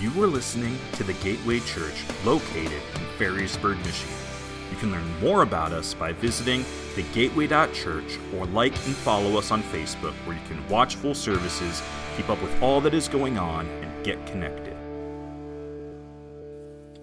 You are listening to the Gateway Church located in Ferrysburg, Michigan. You can learn more about us by visiting thegateway.church or like and follow us on Facebook where you can watch full services, keep up with all that is going on, and get connected.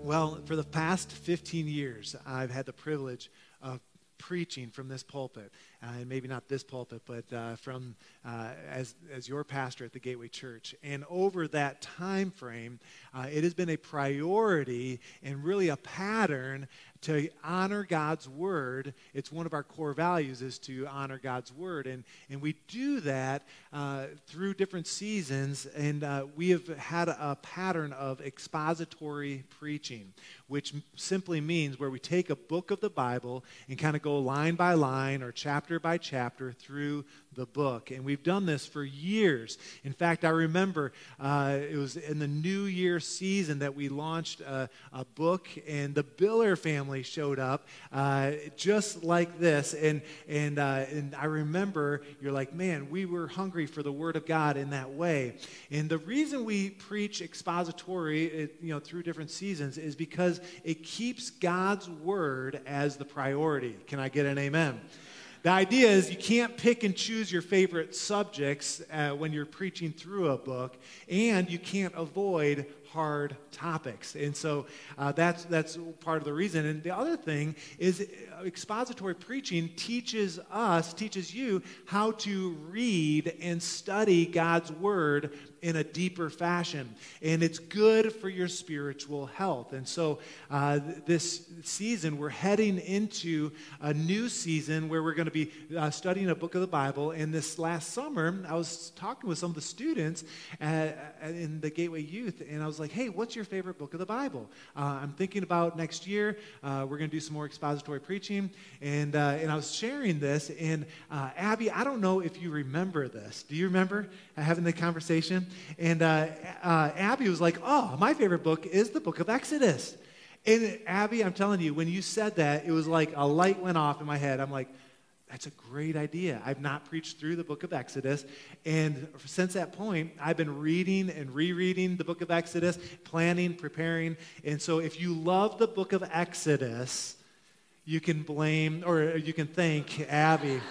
Well, for the past 15 years, I've had the privilege of preaching from this pulpit, uh, and maybe not this pulpit, but uh, from uh, as as your pastor at the Gateway Church. And over that time frame, uh, it has been a priority and really a pattern to honor God's word. It's one of our core values is to honor God's word, and and we do that uh, through different seasons. And uh, we have had a pattern of expository preaching, which simply means where we take a book of the Bible and kind of go line by line or chapter by chapter through the book. And we've done this for years. In fact, I remember uh, it was in the New Year season that we launched a, a book, and the Biller family showed up uh, just like this. And, and, uh, and I remember you're like, man, we were hungry for the Word of God in that way. And the reason we preach expository you know, through different seasons is because it keeps God's Word as the priority. Can I get an amen? The idea is you can't pick and choose your favorite subjects uh, when you're preaching through a book, and you can't avoid hard topics. And so uh, that's, that's part of the reason. And the other thing is uh, expository preaching teaches us, teaches you how to read and study God's word in a deeper fashion. And it's good for your spiritual health. And so uh, this season, we're heading into a new season where we're going to be uh, studying a book of the Bible. And this last summer, I was talking with some of the students at, in the Gateway Youth, and I was like, hey, what's your favorite book of the Bible? Uh, I'm thinking about next year, uh, we're going to do some more expository preaching. And, uh, and I was sharing this, and uh, Abby, I don't know if you remember this. Do you remember having the conversation? And uh, uh, Abby was like, Oh, my favorite book is the book of Exodus. And Abby, I'm telling you, when you said that, it was like a light went off in my head. I'm like, that's a great idea. I've not preached through the book of Exodus. And since that point, I've been reading and rereading the book of Exodus, planning, preparing. And so if you love the book of Exodus, you can blame or you can thank Abby.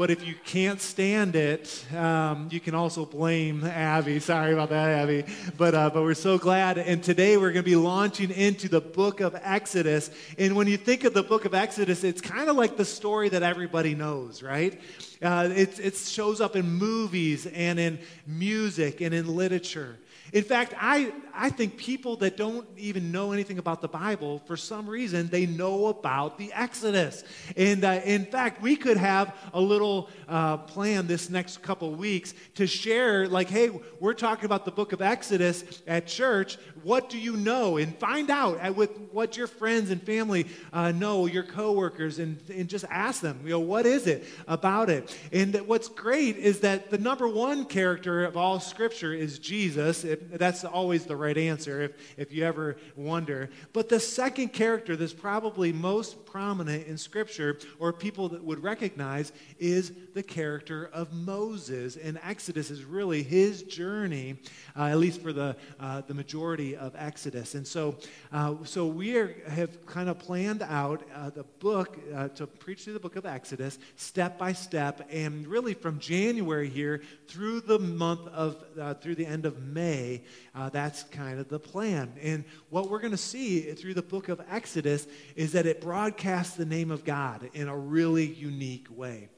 But if you can't stand it, um, you can also blame Abby. Sorry about that, Abby. But, uh, but we're so glad. And today we're going to be launching into the book of Exodus. And when you think of the book of Exodus, it's kind of like the story that everybody knows, right? Uh, it, it shows up in movies and in music and in literature. In fact, I, I think people that don't even know anything about the Bible, for some reason, they know about the Exodus. And uh, in fact, we could have a little uh, plan this next couple weeks to share, like, hey, we're talking about the book of Exodus at church. What do you know? And find out with what your friends and family uh, know, your coworkers, and, and just ask them, you know, what is it about it? And what's great is that the number one character of all Scripture is Jesus. It, that's always the right answer if, if you ever wonder. But the second character that's probably most prominent in Scripture, or people that would recognize, is the character of Moses. And Exodus is really his journey, uh, at least for the, uh, the majority of Exodus. And so, uh, so we are, have kind of planned out uh, the book uh, to preach through the book of Exodus step by step, and really from January here through the month of, uh, through the end of May, Uh, that's kind of the plan. And what we're going to see through the book of Exodus is that it broadcasts the name of God in a really unique way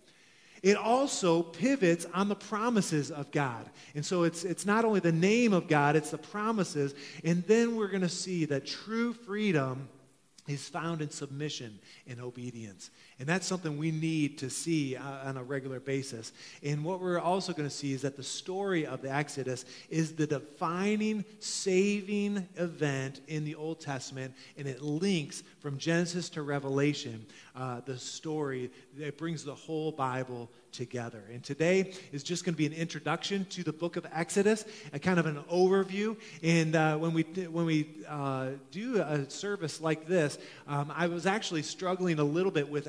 it also pivots on the promises of God. And so it's, it's not only the name of God, it's the promises. And then we're going to see that true freedom is found in submission and obedience. And that's something we need to see uh, on a regular basis. And what we're also going to see is that the story of the Exodus is the defining, saving event in the Old Testament, and it links from Genesis to Revelation uh, the story. It brings the whole Bible together. And today is just going to be an introduction to the book of Exodus, a kind of an overview. And uh, when we when we uh, do a service like this, um, I was actually struggling a little bit with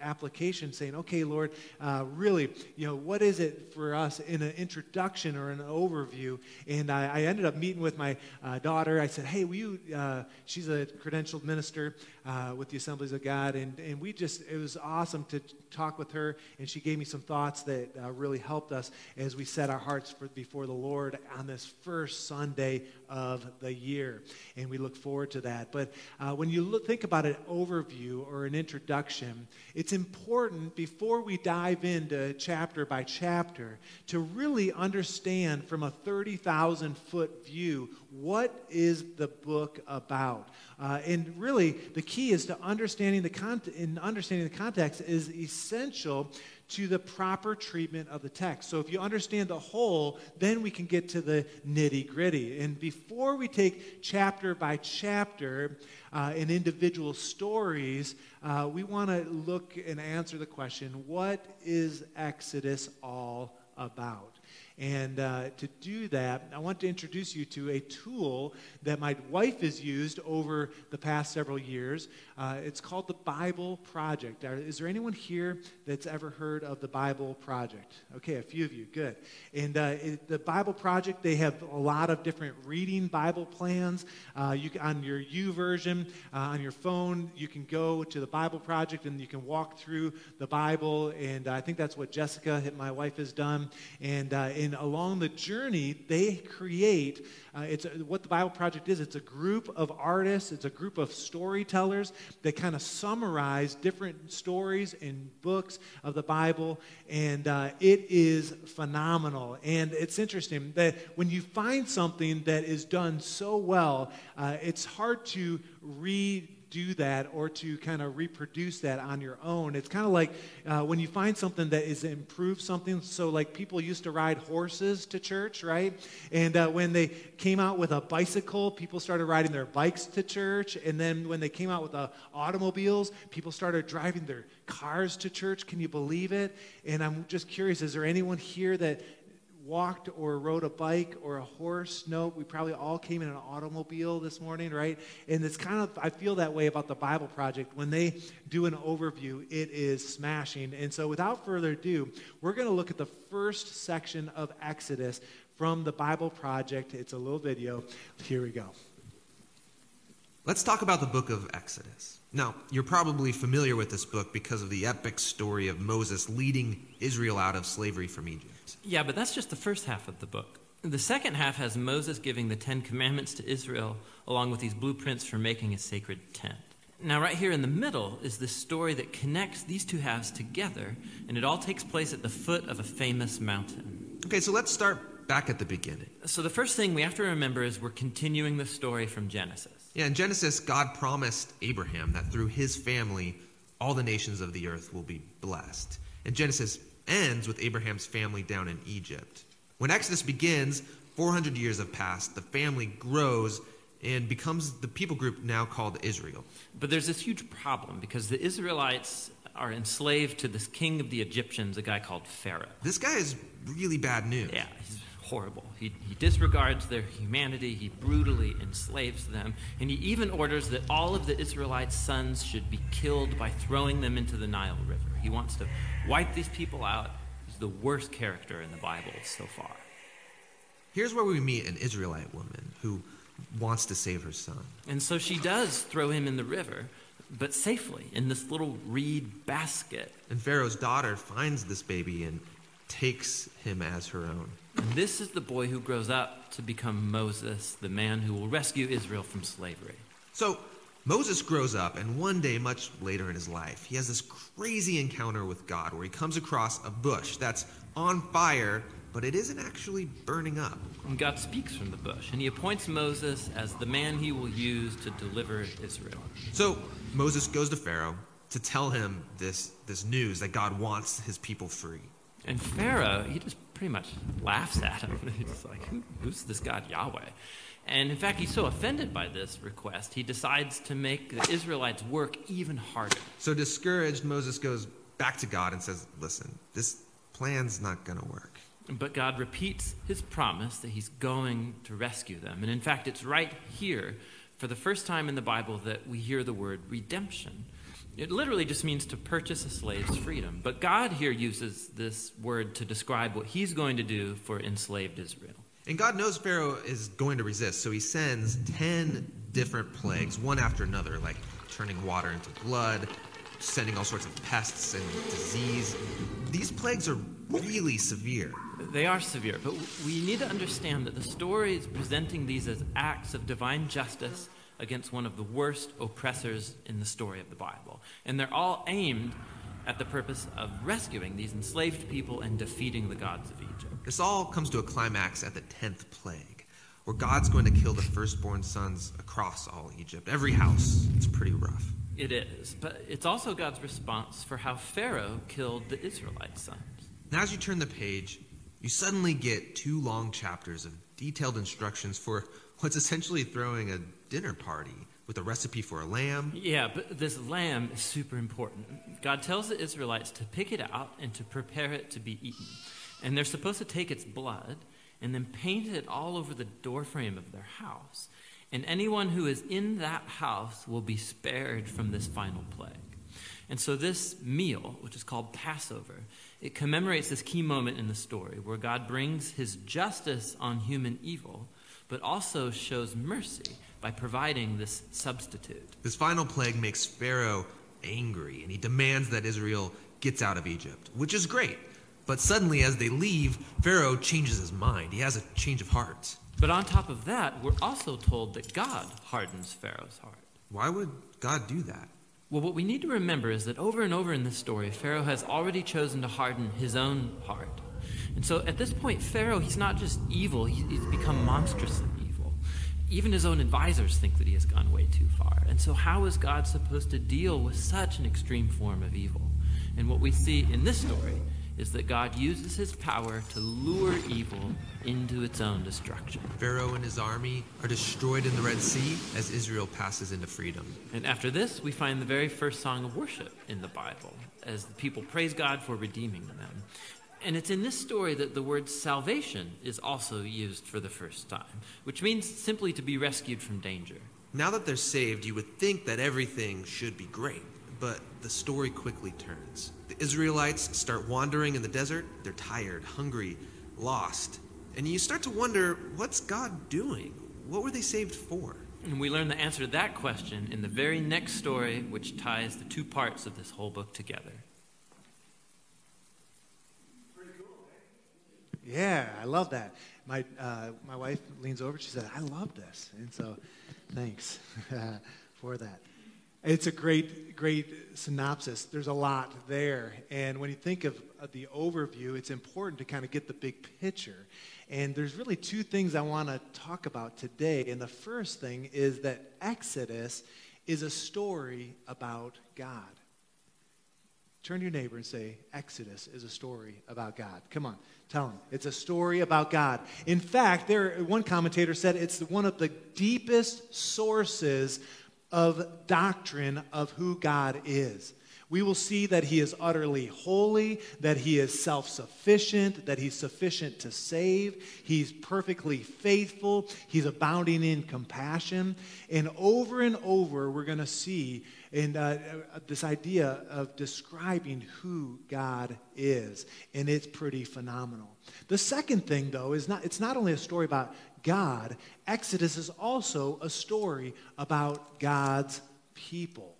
application, saying, "Okay, Lord, uh, really, you know, what is it for us in an introduction or an overview?" And I, I ended up meeting with my uh, daughter. I said, "Hey, will you?" Uh, she's a credentialed minister uh, with the Assemblies of God, and and we just it was awesome to talk with her, and she gave me some thoughts that uh, really helped us as we set our hearts for, before the Lord on this first Sunday of the year. And we look forward to that. But uh, when you look, think about an overview or an introduction, it's important before we dive into chapter by chapter to really understand from a 30,000 foot view what is the book about. Uh, and really, the key is to understanding the con- in understanding the context is essential to the proper treatment of the text. So if you understand the whole, then we can get to the nitty gritty. And before we take chapter by chapter uh, in individual stories, uh, we want to look and answer the question what is Exodus all about? And uh, to do that, I want to introduce you to a tool that my wife has used over the past several years. Uh, it's called the Bible Project. Is there anyone here that's ever heard of the Bible Project? Okay, a few of you. Good. And uh, it, the Bible Project, they have a lot of different reading Bible plans. Uh, you on your YouVersion uh, on your phone, you can go to the Bible Project and you can walk through the Bible. And I think that's what Jessica, my wife, has done. And uh, in and along the journey, they create. Uh, it's a, what the Bible Project is. It's a group of artists. It's a group of storytellers that kind of summarize different stories and books of the Bible, and uh, it is phenomenal. And it's interesting that when you find something that is done so well, uh, it's hard to read do that or to kind of reproduce that on your own. It's kind of like uh, when you find something that is improved something. So, like people used to ride horses to church, right? And uh, when they came out with a bicycle, people started riding their bikes to church. And then when they came out with the automobiles, people started driving their cars to church. Can you believe it? And I'm just curious is there anyone here that walked or rode a bike or a horse. No, we probably all came in an automobile this morning, right? And it's kind of, I feel that way about the Bible Project. When they do an overview, it is smashing. And so, without further ado, we're going to look at the first section of Exodus from the Bible Project. It's a little video. Here we go. Let's talk about the book of Exodus. Now, you're probably familiar with this book because of the epic story of Moses leading Israel out of slavery from Egypt. Yeah, but that's just the first half of the book. The second half has Moses giving the Ten Commandments to Israel, along with these blueprints for making a sacred tent. Now, right here in the middle is this story that connects these two halves together, and it all takes place at the foot of a famous mountain. Okay, so let's start back at the beginning. So, the first thing we have to remember is we're continuing the story from Genesis. Yeah, in Genesis, God promised Abraham that through his family, all the nations of the earth will be blessed. And Genesis ends with Abraham's family down in Egypt. When Exodus begins, 400 years have passed, the family grows and becomes the people group now called Israel. But there's this huge problem because the Israelites are enslaved to this king of the Egyptians, a guy called Pharaoh. This guy is really bad news. Yeah, he's horrible. He, he disregards their humanity, he brutally enslaves them, and he even orders that all of the Israelites' sons should be killed by throwing them into the Nile River. He wants to wipe these people out. He's the worst character in the Bible so far. Here's where we meet an Israelite woman who wants to save her son. And so she does throw him in the river, but safely in this little reed basket. And Pharaoh's daughter finds this baby and takes him as her own. And this is the boy who grows up to become Moses, the man who will rescue Israel from slavery. So Moses grows up, and one day, much later in his life, he has this crazy encounter with God where he comes across a bush that's on fire, but it isn't actually burning up. And God speaks from the bush, and he appoints Moses as the man he will use to deliver Israel. So Moses goes to Pharaoh to tell him this, this news that God wants his people free. And Pharaoh, he just pretty much laughs at him. He's like, Who, who's this God Yahweh? And in fact, he's so offended by this request, he decides to make the Israelites work even harder. So discouraged, Moses goes back to God and says, Listen, this, plan's not going to work. But God repeats his promise that he's going to rescue them. And in fact, it's right here, for the first time in the Bible, that we hear the word redemption. It literally just means to purchase a slave's freedom. But God here uses this word to describe what he's going to do for enslaved Israel. And God knows Pharaoh is going to resist, so he sends 10 different plagues, one after another, like turning water into blood, sending all sorts of pests and disease. These plagues are really severe. They are severe, but we need to understand that the story is presenting these as acts of divine justice against one of the worst oppressors in the story of the Bible. And they're all aimed at the purpose of rescuing these enslaved people and defeating the gods of Egypt. This all comes to a climax at the 10th plague, where God's going to kill the firstborn sons across all Egypt. Every house. It's pretty rough. It is, but it's also God's response for how Pharaoh killed the Israelite sons. Now, as you turn the page, you suddenly get two long chapters of detailed instructions for what's essentially throwing a dinner party with a recipe for a lamb. Yeah, but this lamb is super important. God tells the Israelites to pick it out and to prepare it to be eaten. And they're supposed to take its blood and then paint it all over the doorframe of their house. And anyone who is in that house will be spared from this final plague. And so, this meal, which is called Passover, it commemorates this key moment in the story where God brings his justice on human evil, but also shows mercy by providing this substitute. This final plague makes Pharaoh angry, and he demands that Israel gets out of Egypt, which is great. But suddenly, as they leave, Pharaoh changes his mind. He has a change of heart. But on top of that, we're also told that God hardens Pharaoh's heart. Why would God do that? Well, what we need to remember is that over and over in this story, Pharaoh has already chosen to harden his own heart. And so at this point, Pharaoh, he's not just evil, he's become monstrously evil. Even his own advisors think that he has gone way too far. And so, how is God supposed to deal with such an extreme form of evil? And what we see in this story is that God uses his power to lure evil into its own destruction. Pharaoh and his army are destroyed in the Red Sea as Israel passes into freedom. And after this, we find the very first song of worship in the Bible as the people praise God for redeeming them. And it's in this story that the word salvation is also used for the first time, which means simply to be rescued from danger. Now that they're saved, you would think that everything should be great, but the story quickly turns. The Israelites start wandering in the desert. They're tired, hungry, lost. And you start to wonder what's God doing? What were they saved for? And we learn the answer to that question in the very next story, which ties the two parts of this whole book together. Yeah, I love that. My, uh, my wife leans over, she said, I love this. And so thanks for that. It's a great, great synopsis. There's a lot there. And when you think of, of the overview, it's important to kind of get the big picture. And there's really two things I want to talk about today. And the first thing is that Exodus is a story about God. Turn to your neighbor and say, Exodus is a story about God. Come on, tell him. It's a story about God. In fact, there, one commentator said it's one of the deepest sources of doctrine of who God is. We will see that he is utterly holy, that he is self sufficient, that he's sufficient to save, he's perfectly faithful, he's abounding in compassion. And over and over, we're going to see in uh, this idea of describing who God is. And it's pretty phenomenal. The second thing, though, is not, it's not only a story about God, Exodus is also a story about God's people.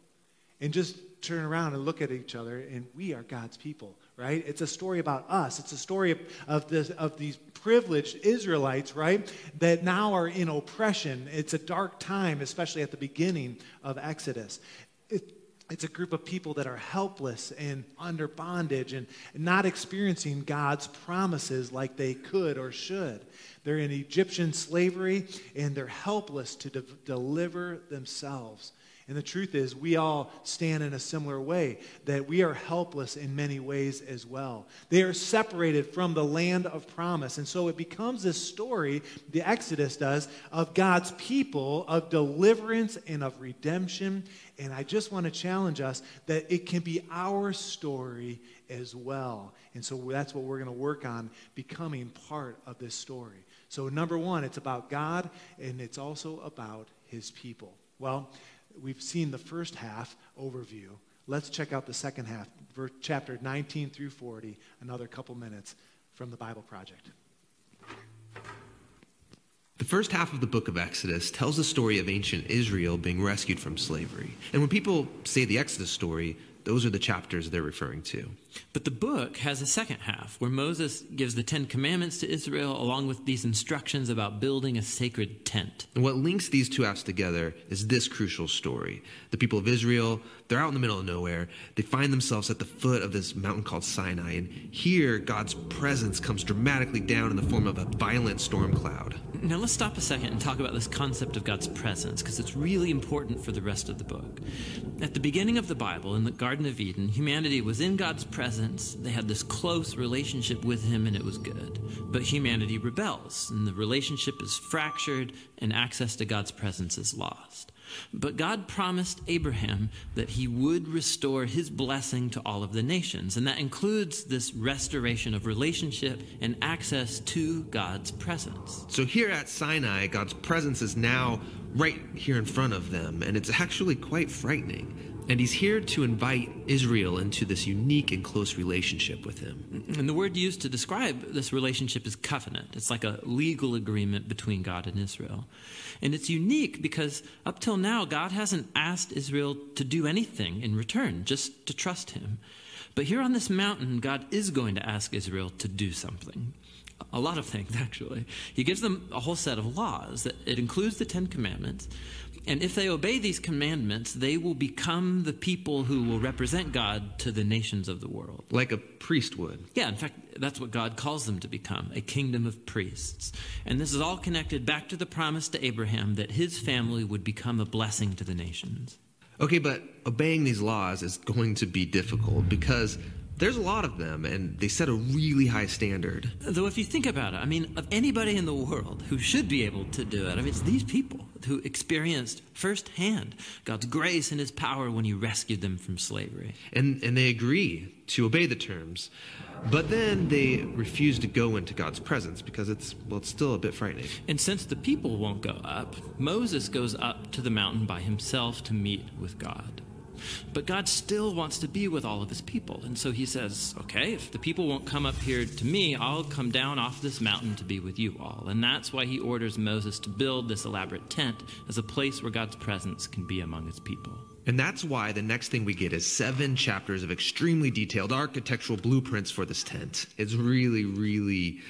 And just turn around and look at each other, and we are God's people, right? It's a story about us. It's a story of, of, this, of these privileged Israelites, right, that now are in oppression. It's a dark time, especially at the beginning of Exodus. It, it's a group of people that are helpless and under bondage and not experiencing God's promises like they could or should. They're in Egyptian slavery and they're helpless to de- deliver themselves. And the truth is, we all stand in a similar way, that we are helpless in many ways as well. They are separated from the land of promise. And so it becomes this story, the Exodus does, of God's people, of deliverance and of redemption. And I just want to challenge us that it can be our story as well. And so that's what we're going to work on, becoming part of this story. So, number one, it's about God, and it's also about his people. Well, we've seen the first half overview. Let's check out the second half, chapter 19 through 40, another couple minutes from the Bible Project. The first half of the book of Exodus tells the story of ancient Israel being rescued from slavery. And when people say the Exodus story, those are the chapters they're referring to. But the book has a second half where Moses gives the Ten Commandments to Israel along with these instructions about building a sacred tent. And what links these two halves together is this crucial story. The people of Israel, they're out in the middle of nowhere. They find themselves at the foot of this mountain called Sinai. And here, God's presence comes dramatically down in the form of a violent storm cloud. Now, let's stop a second and talk about this concept of God's presence because it's really important for the rest of the book. At the beginning of the Bible, in the Garden of Eden, humanity was in God's presence. They had this close relationship with him, and it was good. But humanity rebels, and the relationship is fractured, and access to God's presence is lost. But God promised Abraham that he would restore his blessing to all of the nations, and that includes this restoration of relationship and access to God's presence. So here at Sinai, God's presence is now right here in front of them, and it's actually quite frightening. And he's here to invite Israel into this unique and close relationship with him. And the word used to describe this relationship is covenant. It's like a legal agreement between God and Israel. And it's unique because up till now, God hasn't asked Israel to do anything in return, just to trust him. But here on this mountain, God is going to ask Israel to do something. A lot of things, actually. He gives them a whole set of laws. That it includes the Ten Commandments. And if they obey these commandments, they will become the people who will represent God to the nations of the world. Like a priest would. Yeah, in fact, that's what God calls them to become a kingdom of priests. And this is all connected back to the promise to Abraham that his family would become a blessing to the nations. Okay, but obeying these laws is going to be difficult because there's a lot of them, and they set a really high standard. Though, if you think about it, I mean, of anybody in the world who should be able to do it, I mean, it's these people who experienced firsthand God's grace and His power when He rescued them from slavery. And, and they agree to obey the terms, but then they refuse to go into God's presence because it's, well, it's still a bit frightening. And since the people won't go up, Moses goes up to the mountain by himself to meet with God. But God still wants to be with all of his people. And so he says, okay, if the people won't come up here to me, I'll come down off this mountain to be with you all. And that's why he orders Moses to build this elaborate tent as a place where God's presence can be among his people. And that's why the next thing we get is seven chapters of extremely detailed architectural blueprints for this tent. It's really, really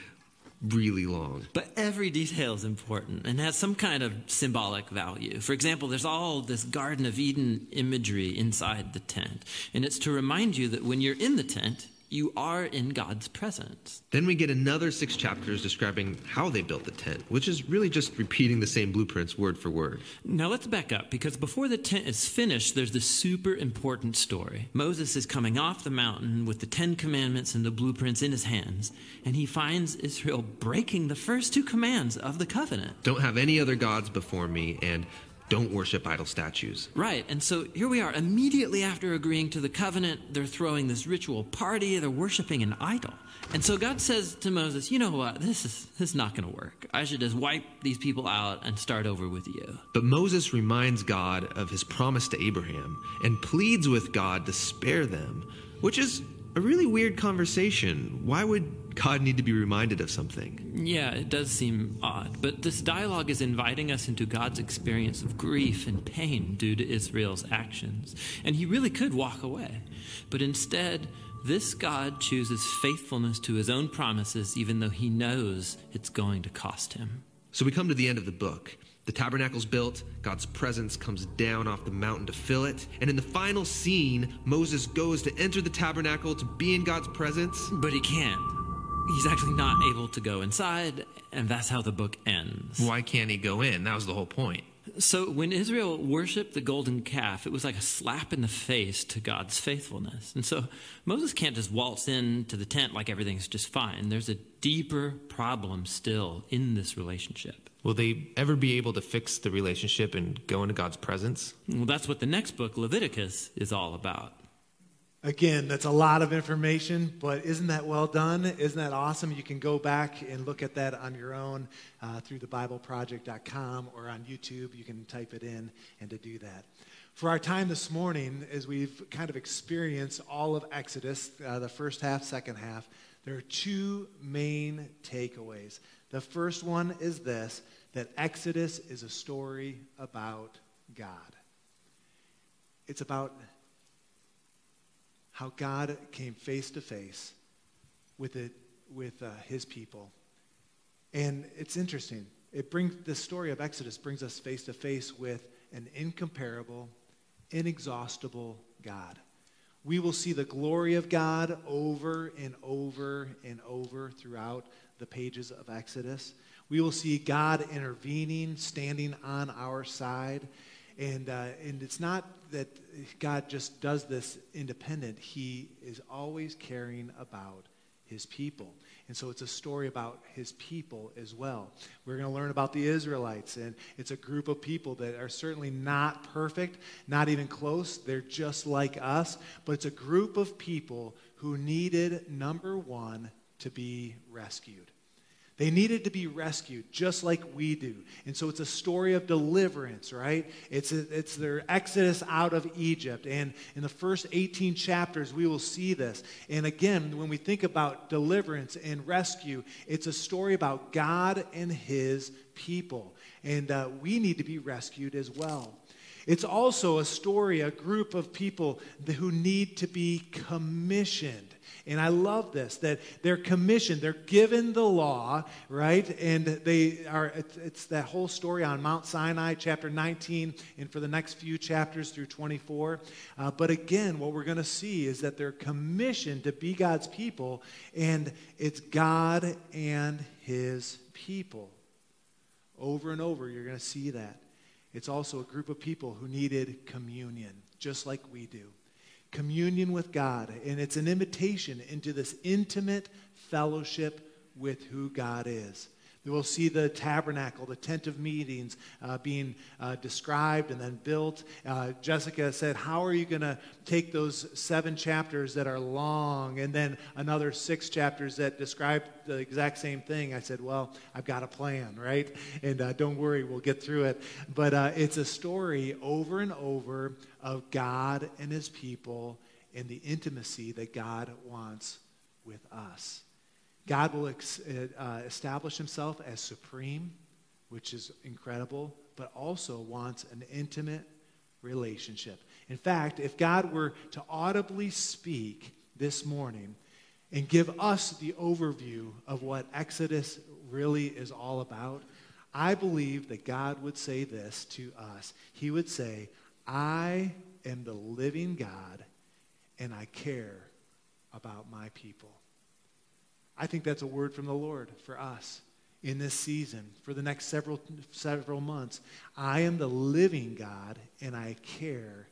really long. But every detail is important and has some kind of symbolic value. For example, there's all this Garden of Eden imagery inside the tent. And it's to remind you that when you're in the tent, you are in God's presence. Then we get another six chapters describing how they built the tent, which is really just repeating the same blueprints word for word. Now let's back up because before the tent is finished, there's this super important story. Moses is coming off the mountain with the Ten Commandments and the blueprints in his hands, and he finds Israel breaking the first two commands of the covenant. Don't have any other gods before me, and don't worship idol statues. Right. And so here we are. Immediately after agreeing to the covenant, they're throwing this ritual party. They're worshiping an idol. And so God says to Moses, You know what? This is, this is not going to work. I should just wipe these people out and start over with you. But Moses reminds God of his promise to Abraham and pleads with God to spare them, which is a really weird conversation. Why would God need to be reminded of something? Yeah, it does seem odd. But this dialogue is inviting us into God's experience of grief and pain due to Israel's actions. And he really could walk away. But instead, this God chooses faithfulness to his own promises, even though he knows it's going to cost him. So we come to the end of the book. The tabernacle's built, God's presence comes down off the mountain to fill it, and in the final scene, Moses goes to enter the tabernacle to be in God's presence. But he can't. He's actually not able to go inside, and that's how the book ends. Why can't he go in? That was the whole point. So, when Israel worshiped the golden calf, it was like a slap in the face to God's faithfulness. And so, Moses can't just waltz into the tent like everything's just fine. There's a deeper problem still in this relationship. Will they ever be able to fix the relationship and go into God's presence? Well, that's what the next book, Leviticus, is all about. Again, that's a lot of information, but isn't that well done? Isn't that awesome? You can go back and look at that on your own uh, through thebibleproject.com or on YouTube. You can type it in and to do that. For our time this morning, as we've kind of experienced all of Exodus, uh, the first half, second half, there are two main takeaways. The first one is this that Exodus is a story about God. It's about how God came face to face with it with uh, his people. And it's interesting. It brings the story of Exodus brings us face to face with an incomparable, inexhaustible God. We will see the glory of God over and over and over throughout the pages of Exodus. We will see God intervening, standing on our side. And, uh, and it's not that God just does this independent, He is always caring about His people. And so it's a story about His people as well. We're going to learn about the Israelites, and it's a group of people that are certainly not perfect, not even close. They're just like us, but it's a group of people who needed, number one, to be rescued. They needed to be rescued just like we do. And so it's a story of deliverance, right? It's, a, it's their exodus out of Egypt. And in the first 18 chapters, we will see this. And again, when we think about deliverance and rescue, it's a story about God and his people. And uh, we need to be rescued as well. It's also a story, a group of people who need to be commissioned. And I love this that they're commissioned, they're given the law, right? And they are, it's, that whole story on Mount Sinai, chapter 19, and for the next few chapters through 24. Uh, but again, what we're going to see is that they're commissioned to be God's people, and it's God and his people. Over and over, you're going to see that. It's also a group of people who needed communion, just like we do communion with God. And it's an invitation into this intimate fellowship with who God is. We'll see the tabernacle, the tent of meetings uh, being uh, described and then built. Uh, Jessica said, How are you going to take those seven chapters that are long and then another six chapters that describe the exact same thing? I said, Well, I've got a plan, right? And uh, don't worry, we'll get through it. But uh, it's a story over and over of God and his people and the intimacy that God wants with us. God will ex- uh, establish himself as supreme, which is incredible, but also wants an intimate relationship. In fact, if God were to audibly speak this morning and give us the overview of what Exodus really is all about, I believe that God would say this to us. He would say, I am the living God and I care about my people. I think that's a word from the Lord for us in this season, for the next several, several months. I am the living God, and I care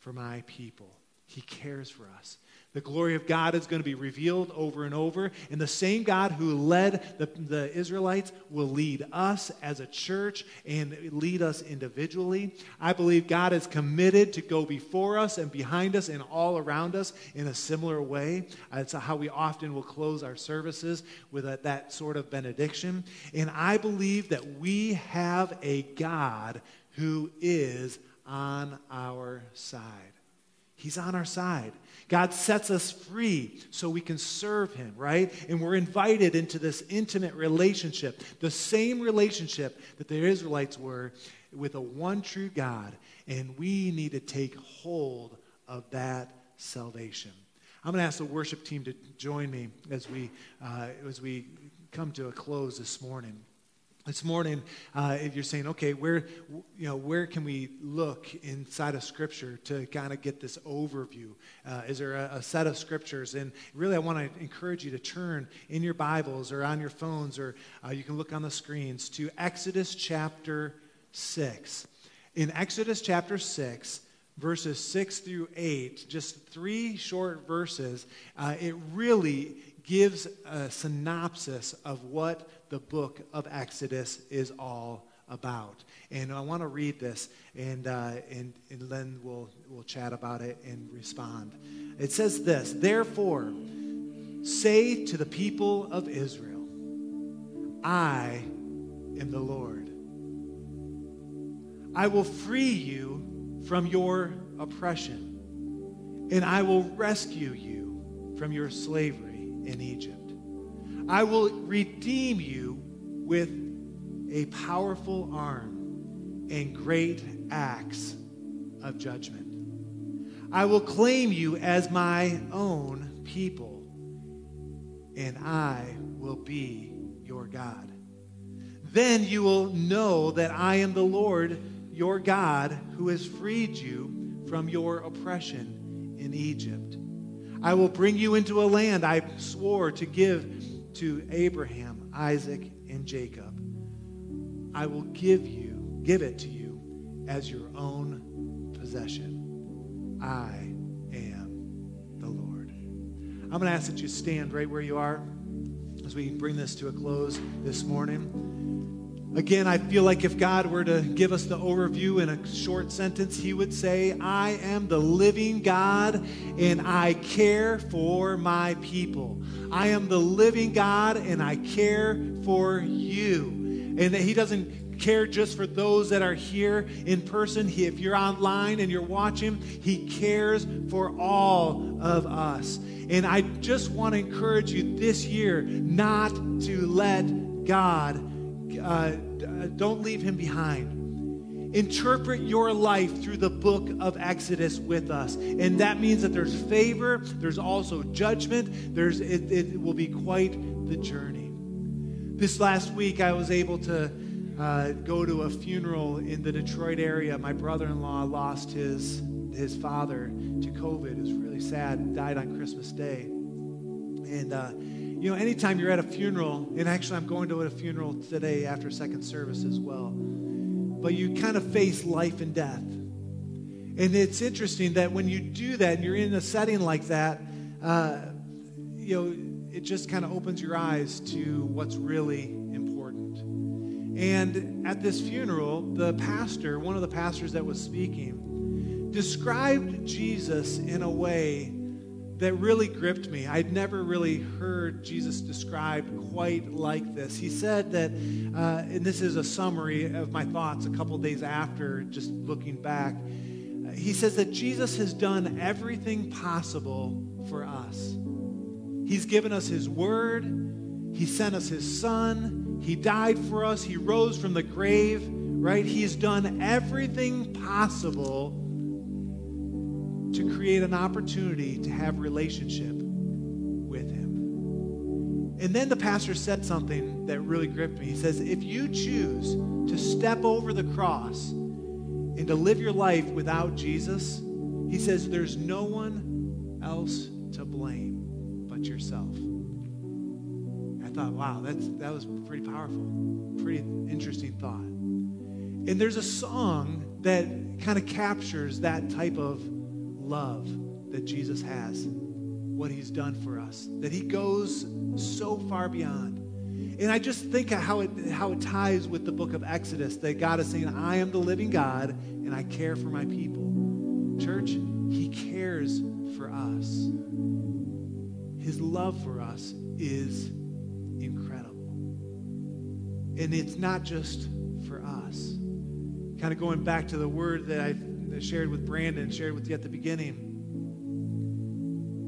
for my people. He cares for us. The glory of God is going to be revealed over and over. And the same God who led the, the Israelites will lead us as a church and lead us individually. I believe God is committed to go before us and behind us and all around us in a similar way. That's how we often will close our services with a, that sort of benediction. And I believe that we have a God who is on our side. He's on our side. God sets us free so we can serve Him, right? And we're invited into this intimate relationship, the same relationship that the Israelites were with a one true God. And we need to take hold of that salvation. I'm going to ask the worship team to join me as we, uh, as we come to a close this morning this morning uh, if you're saying okay where you know where can we look inside of scripture to kind of get this overview? Uh, is there a, a, set of scriptures? And really i want to encourage you to turn in your bibles or on your phones or uh, you can look on the screens to exodus chapter 6 In Exodus chapter 6, verses 6 through 8, just three short verses, uh, it really gives a synopsis of what the book of Exodus is all about. And I want to read this, and, uh, and, and we'll, we'll chat about it and respond. It says this Therefore, say to the people of Israel, I am the Lord. I will free you from your oppression, and I will rescue you from your slavery in Egypt. I will redeem you with a powerful arm and great acts of judgment. I will claim you as my own people, and I will be your God. Then you will know that I am the Lord your God who has freed you from your oppression in Egypt. I will bring you into a land I swore to give to Abraham, Isaac, and Jacob. I will give you, give it to you as your own possession. I am the Lord. I'm going to ask that you stand right where you are as we bring this to a close this morning. Again, I feel like if God were to give us the overview in a short sentence, He would say, I am the living God and I care for my people. I am the living God and I care for you. And that He doesn't care just for those that are here in person. He, if you're online and you're watching, He cares for all of us. And I just want to encourage you this year not to let God uh, don't leave him behind. Interpret your life through the book of Exodus with us. And that means that there's favor, there's also judgment, there's, it, it will be quite the journey. This last week, I was able to uh, go to a funeral in the Detroit area. My brother in law lost his, his father to COVID. It was really sad. Died on Christmas Day. And, uh, you know, anytime you're at a funeral, and actually I'm going to a funeral today after second service as well, but you kind of face life and death. And it's interesting that when you do that and you're in a setting like that, uh, you know, it just kind of opens your eyes to what's really important. And at this funeral, the pastor, one of the pastors that was speaking, described Jesus in a way that really gripped me. I'd never really heard Jesus described quite like this. He said that, uh, and this is a summary of my thoughts a couple days after, just looking back. he says that Jesus has done everything possible for us. He's given us His Word, He sent us His Son, He died for us, He rose from the grave, right? He's done everything possible to create an opportunity to have relationship with him. And then the pastor said something that really gripped me. He says, if you choose to step over the cross and to live your life without Jesus, he says, there's no one else to blame but yourself. I thought, wow, that's, that was pretty powerful, pretty interesting thought. And there's a song that kind of captures that type of love that Jesus has, what he's done for us, that he goes so far beyond. And I just think how it, how it ties with the book of Exodus that God is saying, I am the living God and I care for my people. Church, he cares for us. His love for us is incredible. And it's not just for us. Kind of going back to the word that I've shared with Brandon, shared with you at the beginning.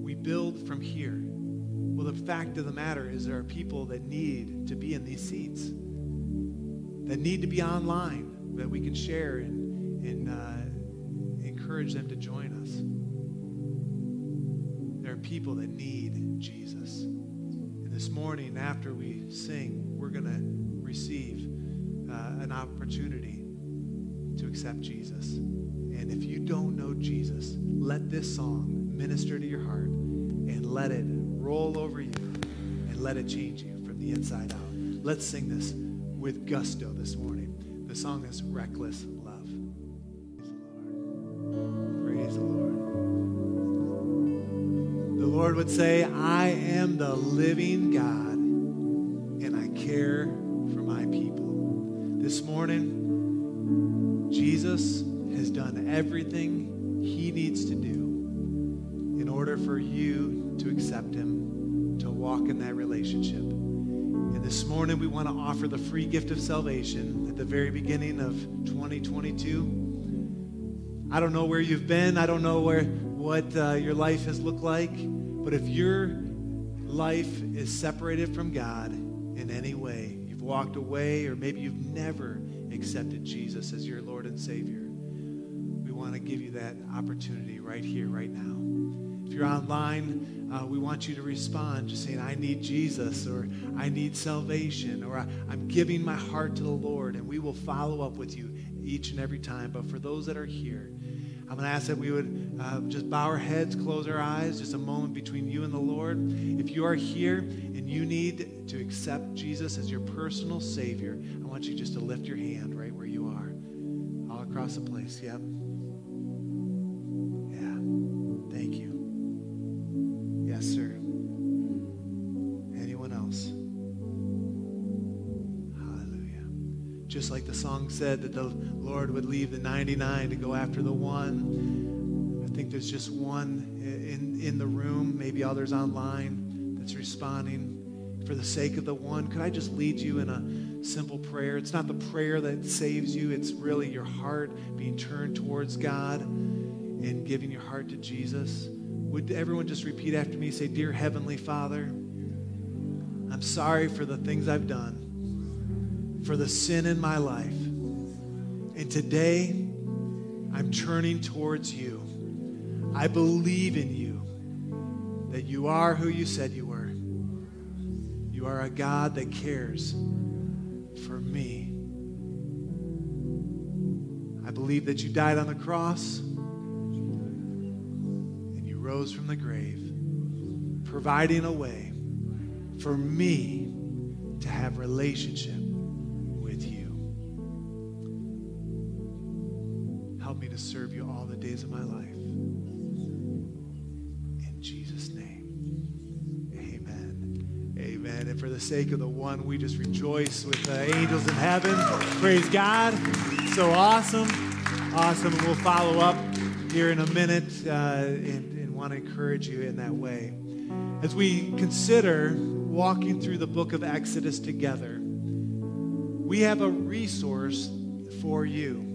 We build from here. Well, the fact of the matter is, there are people that need to be in these seats, that need to be online, that we can share and, and uh, encourage them to join us. There are people that need Jesus. And this morning, after we sing, we're going to receive uh, an opportunity to accept Jesus. And if you don't know Jesus, let this song minister to your heart and let it roll over you and let it change you from the inside out. Let's sing this with gusto this morning. The song is Reckless Love. Praise the Lord. Praise the Lord. The Lord would say, I am the living God done everything he needs to do in order for you to accept him, to walk in that relationship. And this morning, we want to offer the free gift of salvation at the very beginning of 2022. I don't know where you've been. I don't know where what uh, your life has looked like. But if your life is separated from God in any way, you've walked away, or maybe you've never accepted Jesus as your Lord and Savior, want to give you that opportunity right here, right now. If you're online, uh, we want you to respond just saying, I need Jesus, or I need salvation, or I'm giving my heart to the Lord, and we will follow up with you each and every time. But for those that are here, I'm going to ask that we would uh, just bow our heads, close our eyes, just a moment between you and the Lord. If you are here and you need to accept Jesus as your personal Savior, I want you just to lift your hand right where you are, all across the place. Yep. Just like the song said that the Lord would leave the 99 to go after the one. I think there's just one in, in the room, maybe others online that's responding. For the sake of the one, could I just lead you in a simple prayer? It's not the prayer that saves you, it's really your heart being turned towards God and giving your heart to Jesus. Would everyone just repeat after me? Say, Dear Heavenly Father, I'm sorry for the things I've done, for the sin in my life. And today, I'm turning towards you. I believe in you, that you are who you said you were. You are a God that cares for me. I believe that you died on the cross and you rose from the grave, providing a way for me to have relationship days of my life. In Jesus' name, amen. Amen. And for the sake of the one, we just rejoice with the angels in heaven. Praise God. So awesome. Awesome. And we'll follow up here in a minute uh, and, and want to encourage you in that way. As we consider walking through the book of Exodus together, we have a resource for you.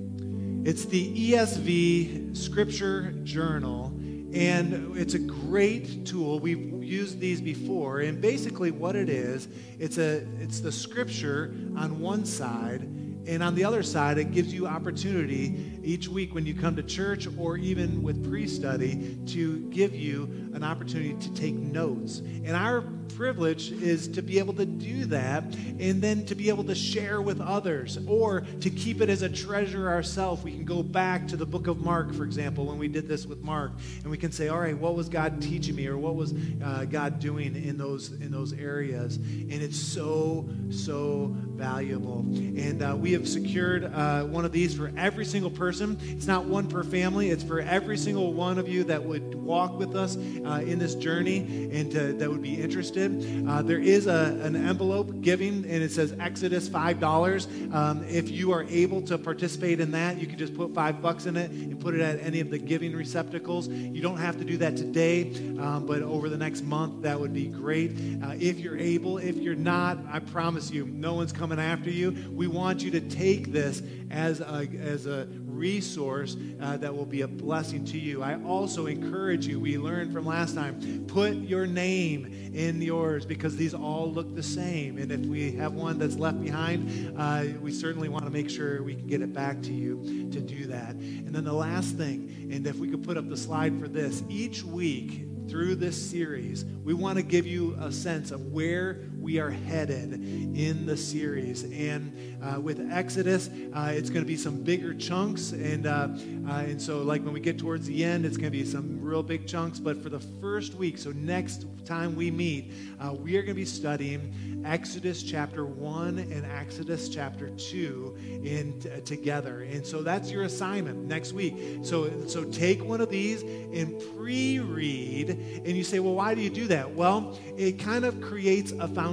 It's the ESV Scripture Journal, and it's a great tool. We've used these before, and basically what it is, it's a it's the Scripture on one side, and on the other side, it gives you opportunity each week when you come to church or even with pre-study to give you an opportunity to take notes. And our privilege is to be able to do that and then to be able to share with others or to keep it as a treasure ourselves. We can go back to the book of Mark, for example, when we did this with Mark, and we can say, all right, what was God teaching me or what was uh, God doing in those, in those areas? And it's so, so valuable. And uh, we have secured uh, one of these for every single person. It's not one per family, it's for every single one of you that would walk with us uh, in this journey and to, that would be interested. Uh, there is a, an envelope giving, and it says Exodus $5. Um, if you are able to participate in that, you can just put five bucks in it and put it at any of the giving receptacles. You don't have to do that today, um, but over the next month, that would be great. Uh, if you're able, if you're not, I promise you, no one's coming after you. We want you to take this as a, as a resource uh, that will be a blessing to you. I also encourage you, we learned from last time, put your name in yours because these all look the same. And if we have one that's left behind, uh, we certainly want to make sure we can get it back to you to do that. And then the last thing, and if we could put up the slide for this, each week, through this series, we want to give you a sense of where we are headed in the series. And uh, with Exodus, uh, it's going to be some bigger chunks. And, uh, uh, and so, like when we get towards the end, it's going to be some real big chunks. But for the first week, so next time we meet, uh, we are going to be studying Exodus chapter 1 and Exodus chapter 2 in t- together. And so that's your assignment next week. So, so take one of these and pre-read. And you say, well, why do you do that? Well, it kind of creates a foundation,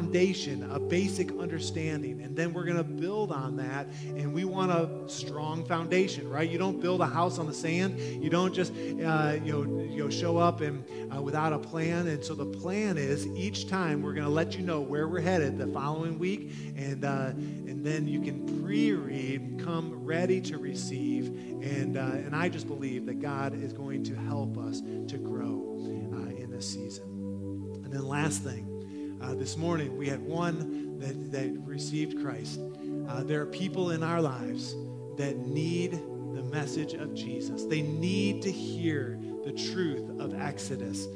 a basic understanding. And then we're going to build on that. And we want a strong foundation, right? You don't build a house on the sand. You don't just, uh, you, know, you know, show up and uh, without a plan. And so the plan is each time we're going to let you know where we're headed the following week. And, uh, and then you can pre-read, come ready to receive. And, uh, and I just believe that God is going to help us to grow uh, in this season. And then last thing, uh, this morning we had one that, that received Christ. Uh, there are people in our lives that need the message of Jesus. They need to hear the truth of Exodus.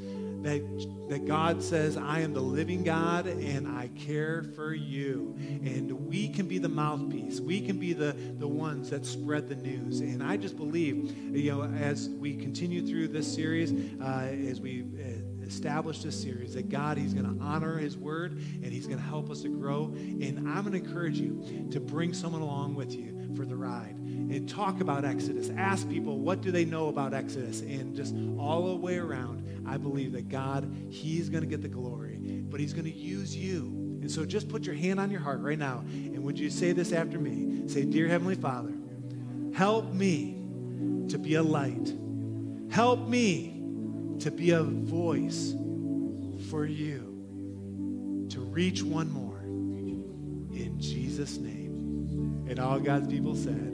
That, that God says, I am the living God and I care for you. And we can be the mouthpiece. We can be the, the ones that spread the news. And I just believe, you know, as we continue through this series, uh, as we uh, establish this series, that God, He's going to honor His word and He's going to help us to grow. And I'm going to encourage you to bring someone along with you for the ride and talk about Exodus. Ask people, what do they know about Exodus? And just all the way around, I believe that God, He's going to get the glory, but He's going to use you. And so just put your hand on your heart right now. And would you say this after me? Say, Dear Heavenly Father, help me to be a light. Help me to be a voice for you to reach one more. In Jesus' name. And all God's people said,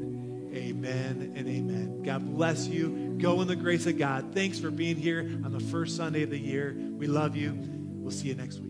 Amen and amen. God bless you. Go in the grace of God. Thanks for being here on the first Sunday of the year. We love you. We'll see you next week.